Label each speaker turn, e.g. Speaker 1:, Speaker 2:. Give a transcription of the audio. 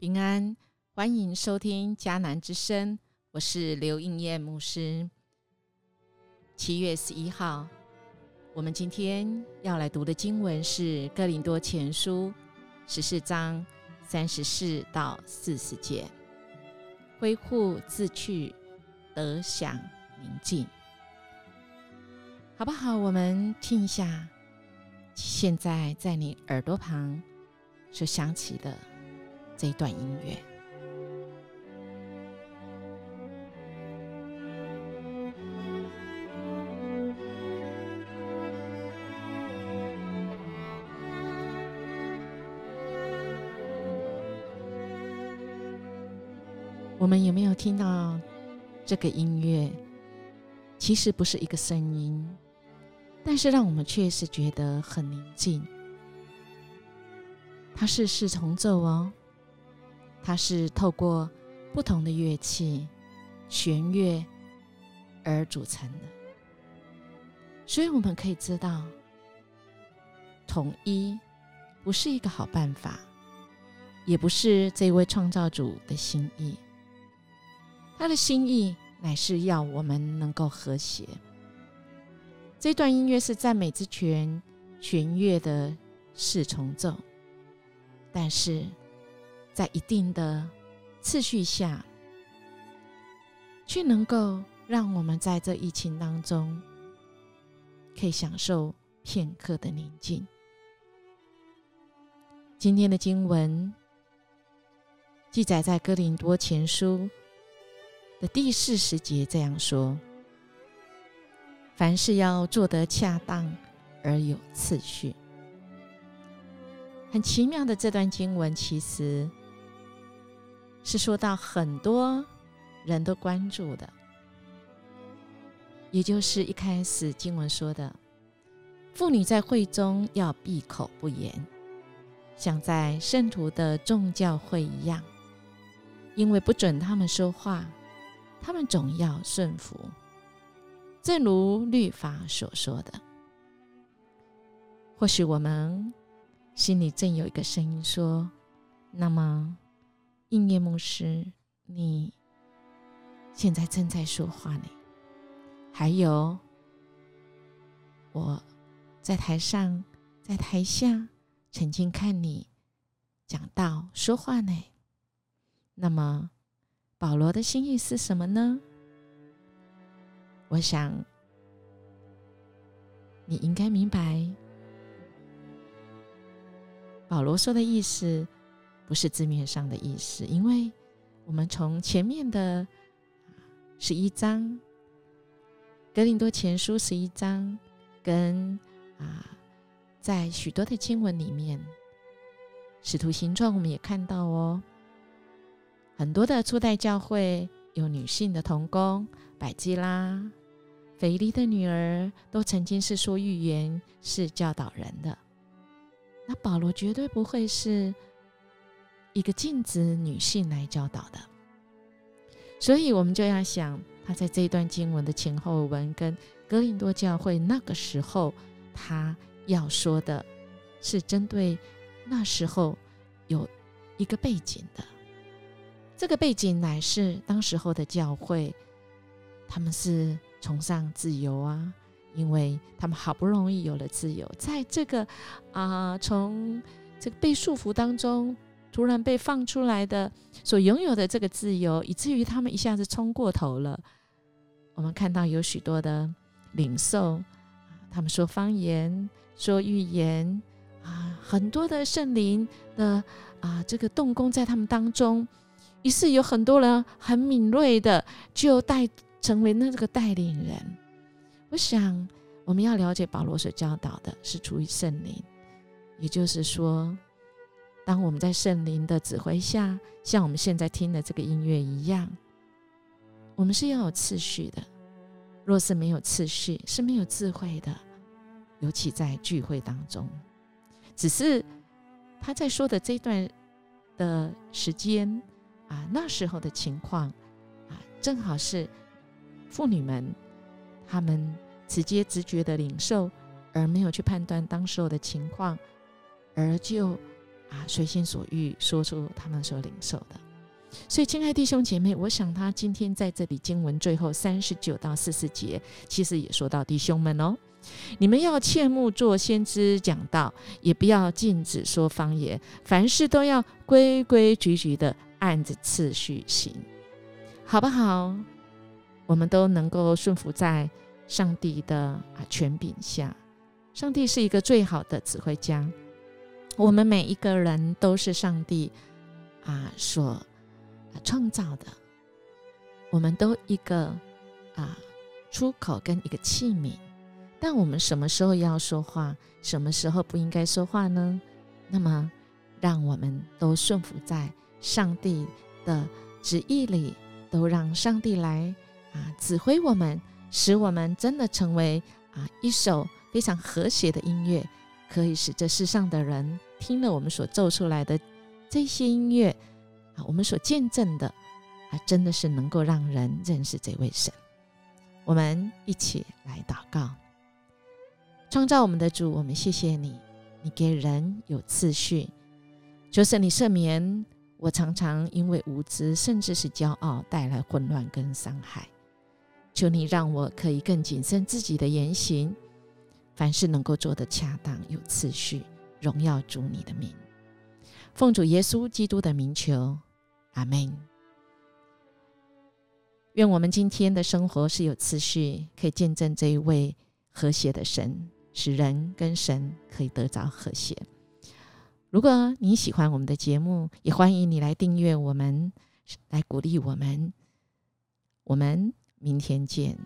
Speaker 1: 平安，欢迎收听迦南之声，我是刘应燕牧师。七月十一号，我们今天要来读的经文是《哥林多前书》十四章三十四到四十节，恢复自去，得享宁静，好不好？我们听一下，现在在你耳朵旁所响起的。这一段音乐，我们有没有听到这个音乐？其实不是一个声音，但是让我们确实觉得很宁静。它是四重奏哦。它是透过不同的乐器、弦乐而组成的，所以我们可以知道，统一不是一个好办法，也不是这位创造主的心意。他的心意乃是要我们能够和谐。这段音乐是赞美之泉弦乐的四重奏，但是。在一定的次序下，却能够让我们在这疫情当中，可以享受片刻的宁静。今天的经文记载在哥林多前书的第四十节这样说：“凡事要做得恰当而有次序。”很奇妙的这段经文，其实。是说到很多人都关注的，也就是一开始经文说的，妇女在会中要闭口不言，像在圣徒的众教会一样，因为不准他们说话，他们总要顺服，正如律法所说的。或许我们心里正有一个声音说：“那么。”应验牧师，你现在正在说话呢。还有，我在台上，在台下，曾经看你讲到说话呢。那么，保罗的心意是什么呢？我想，你应该明白，保罗说的意思。不是字面上的意思，因为我们从前面的十一章《格林多前书》十一章，跟啊，在许多的经文里面，《使徒行传》我们也看到哦，很多的初代教会有女性的童工，百基拉、腓力的女儿都曾经是说预言、是教导人的。那保罗绝对不会是。一个禁止女性来教导的，所以我们就要想，他在这一段经文的前后文跟格林多教会那个时候，他要说的是针对那时候有一个背景的。这个背景乃是当时候的教会，他们是崇尚自由啊，因为他们好不容易有了自由，在这个啊从这个被束缚当中。突然被放出来的，所拥有的这个自由，以至于他们一下子冲过头了。我们看到有许多的领袖，他们说方言、说预言啊，很多的圣灵的啊，这个动工在他们当中，于是有很多人很敏锐的就带成为那个带领人。我想，我们要了解保罗所教导的是出于圣灵，也就是说。当我们在圣灵的指挥下，像我们现在听的这个音乐一样，我们是要有次序的。若是没有次序，是没有智慧的。尤其在聚会当中，只是他在说的这段的时间啊，那时候的情况啊，正好是妇女们他们直接直觉的领受，而没有去判断当时候的情况，而就。啊随心所欲说出他们所领受的。所以，亲爱弟兄姐妹，我想他今天在这里经文最后三十九到四十节，其实也说到弟兄们哦，你们要切莫做先知讲道，也不要禁止说方言，凡事都要规规矩矩的按着次序行，好不好？我们都能够顺服在上帝的啊权柄下。上帝是一个最好的指挥家，我们每一个人都是上帝啊所。创造的，我们都一个啊出口跟一个器皿，但我们什么时候要说话，什么时候不应该说话呢？那么，让我们都顺服在上帝的旨意里，都让上帝来啊指挥我们，使我们真的成为啊一首非常和谐的音乐，可以使这世上的人听了我们所奏出来的这些音乐。啊我们所见证的啊，真的是能够让人认识这位神。我们一起来祷告，创造我们的主，我们谢谢你，你给人有次序，求神你赦免我常常因为无知，甚至是骄傲带来混乱跟伤害。求你让我可以更谨慎自己的言行，凡事能够做得恰当有次序，荣耀主你的名，奉主耶稣基督的名求。阿门。愿我们今天的生活是有次序，可以见证这一位和谐的神，使人跟神可以得着和谐。如果你喜欢我们的节目，也欢迎你来订阅我们，来鼓励我们。我们明天见。